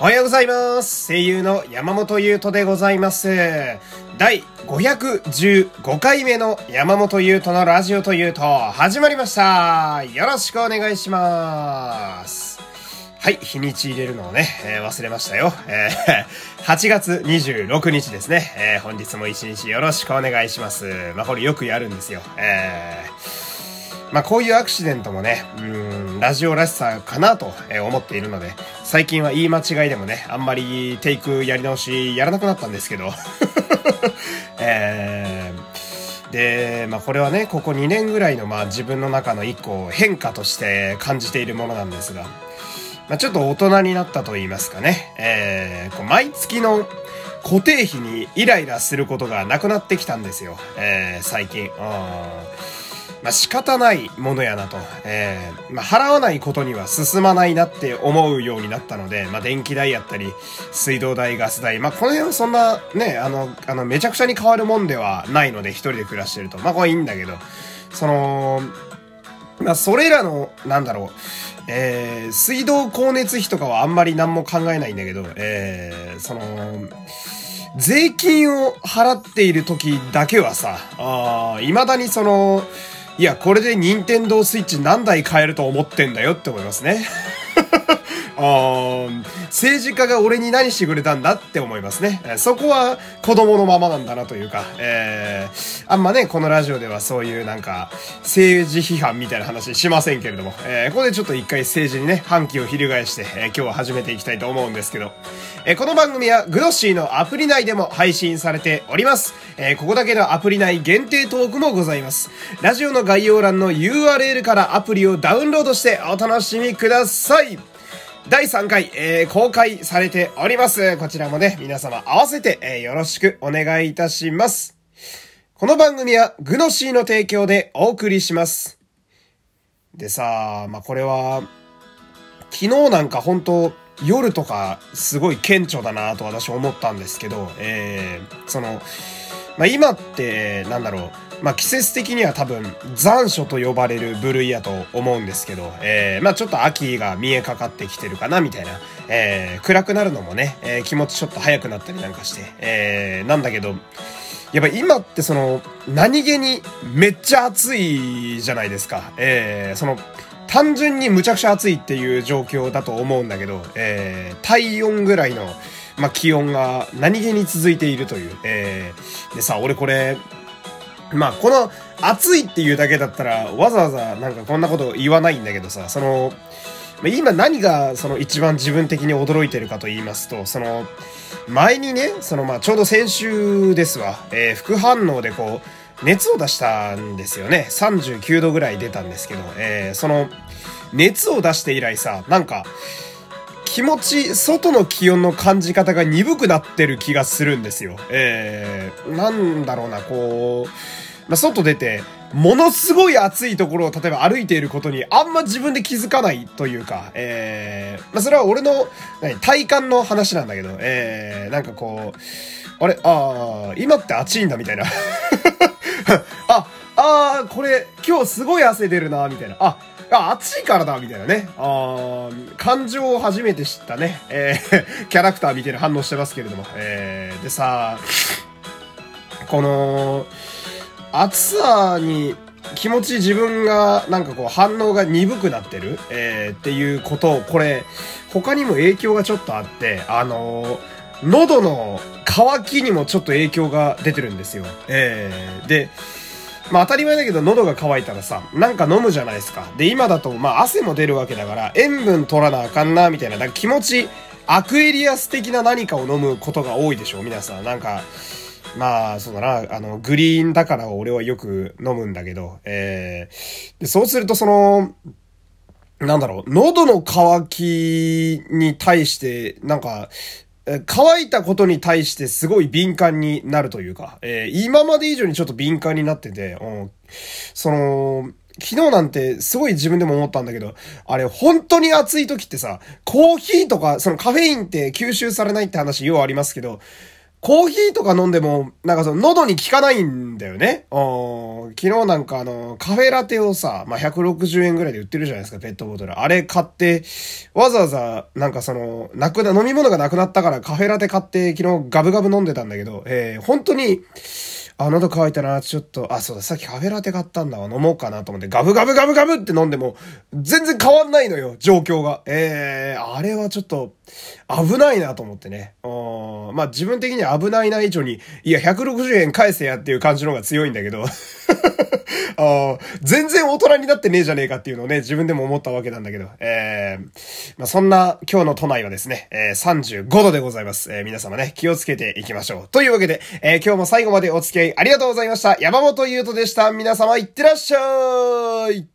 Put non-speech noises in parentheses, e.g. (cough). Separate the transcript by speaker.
Speaker 1: おはようございます。声優の山本優斗でございます。第515回目の山本優斗のラジオというと始まりました。よろしくお願いします。はい、日にち入れるのをね、えー忘れましたよ。えー (laughs) 8月26日ですね。えー本日も一日よろしくお願いします。まあ、これよくやるんですよ。えーまあこういうアクシデントもね、うん、ラジオらしさかなと思っているので、最近は言い間違いでもね、あんまりテイクやり直しやらなくなったんですけど、(laughs) えーで、まあこれはね、ここ2年ぐらいのまあ自分の中の一個変化として感じているものなんですが、まあちょっと大人になったと言いますかね、えーこう毎月の固定費にイライラすることがなくなってきたんですよ、えー最近。うん。まあ仕方ないものやなと。えーまあ払わないことには進まないなって思うようになったので、まあ電気代やったり、水道代、ガス代、まあこの辺はそんなね、あの、あの、めちゃくちゃに変わるもんではないので、一人で暮らしてると。まあこれいいんだけど、その、まあそれらの、なんだろう、えー水道光熱費とかはあんまり何も考えないんだけど、えーその、税金を払っている時だけはさ、あー未だにその、いや、これで任天堂スイッチ何台買えると思ってんだよって思いますね。あ政治家が俺に何してくれたんだって思いますね。そこは子供のままなんだなというか、えーあんまね、このラジオではそういうなんか、政治批判みたいな話しませんけれども、えーここでちょっと一回政治にね、反旗を翻して、えー今日は始めていきたいと思うんですけど、えーこの番組はグロッシーのアプリ内でも配信されております。えーここだけのアプリ内限定トークもございます。ラジオの概要欄の URL からアプリをダウンロードしてお楽しみください。第3回、えー公開されております。こちらもね、皆様合わせて、えーよろしくお願いいたします。この番組はグノシーの提供でお送りします。でさ、まあ、これは、昨日なんか本当夜とかすごい顕著だなと私思ったんですけど、えー、その、まあ、今って、なんだろう、まあ、季節的には多分残暑と呼ばれる部類やと思うんですけど、えー、まあ、ちょっと秋が見えかかってきてるかなみたいな、えー、暗くなるのもね、えー気持ちちょっと早くなったりなんかして、えー、なんだけど、やっぱ今ってその、何気にめっちゃ暑いじゃないですか。えー、その、単純にむちゃくちゃ暑いっていう状況だと思うんだけど、えー、体温ぐらいの、まあ、気温が何気に続いているという。えー、でさ、俺これ、まあ、この暑いっていうだけだったら、わざわざなんかこんなこと言わないんだけどさ、その、今何がその一番自分的に驚いてるかと言いますと、その、前にね、そのまあちょうど先週ですわ、え副反応でこう、熱を出したんですよね。39度ぐらい出たんですけど、えその、熱を出して以来さ、なんか、気持ち、外の気温の感じ方が鈍くなってる気がするんですよ。えー、なんだろうな、こう、まあ、外出て、ものすごい暑いところを例えば歩いていることにあんま自分で気づかないというか、えー、まあ、それは俺の、何、体感の話なんだけど、えー、なんかこう、あれ、ああ、今って暑いんだみたいな。(laughs) あ、あーこれ、今日すごい汗出るな、みたいな。あ、あ、暑いからだ、みたいなね。あー感情を初めて知ったね。えー、キャラクターみたいな反応してますけれども。えー、でさ、この、暑さに気持ち自分がなんかこう反応が鈍くなってる、えーっていうことを、これ、他にも影響がちょっとあって、あのー喉の渇きにもちょっと影響が出てるんですよ。えーで、まあ当たり前だけど喉が渇いたらさ、なんか飲むじゃないですか。で、今だとまあ汗も出るわけだから、塩分取らなあかんな、みたいな。だから気持ち、アクエリアス的な何かを飲むことが多いでしょう、皆さん。なんか、まあ、そうだな、あの、グリーンだから俺はよく飲むんだけど、えー、で、そうするとその、なんだろう、喉の渇きに対して、なんか、乾いたことに対してすごい敏感になるというか、えー今まで以上にちょっと敏感になってて、うん、その、昨日なんてすごい自分でも思ったんだけど、あれ本当に暑い時ってさ、コーヒーとか、そのカフェインって吸収されないって話ようありますけど、コーヒーとか飲んでも、なんかその喉に効かないんだよね。昨日なんかあの、カフェラテをさ、まあ、160円ぐらいで売ってるじゃないですか、ペットボトル。あれ買って、わざわざ、なんかその、なくな、飲み物がなくなったからカフェラテ買って昨日ガブガブ飲んでたんだけど、えー、本当に、あ、喉乾いたな、ちょっと、あ、そうだ、さっきカフェラテ買ったんだわ、飲もうかなと思って、ガブガブガブガブって飲んでも、全然変わんないのよ、状況が。えー、あれはちょっと、危ないなと思ってね。まあ自分的には危ないな以上に、いや、160円返せやっていう感じの方が強いんだけど (laughs) あ全然大人になってねえじゃねえかっていうのをね、自分でも思ったわけなんだけど、えー、まあそんな今日の都内はですね、えー、35度でございます。えー、皆様ね、気をつけていきましょう。というわけで、えー、今日も最後までお付き合いありがとうございました。山本優斗でした。皆様いってらっしゃい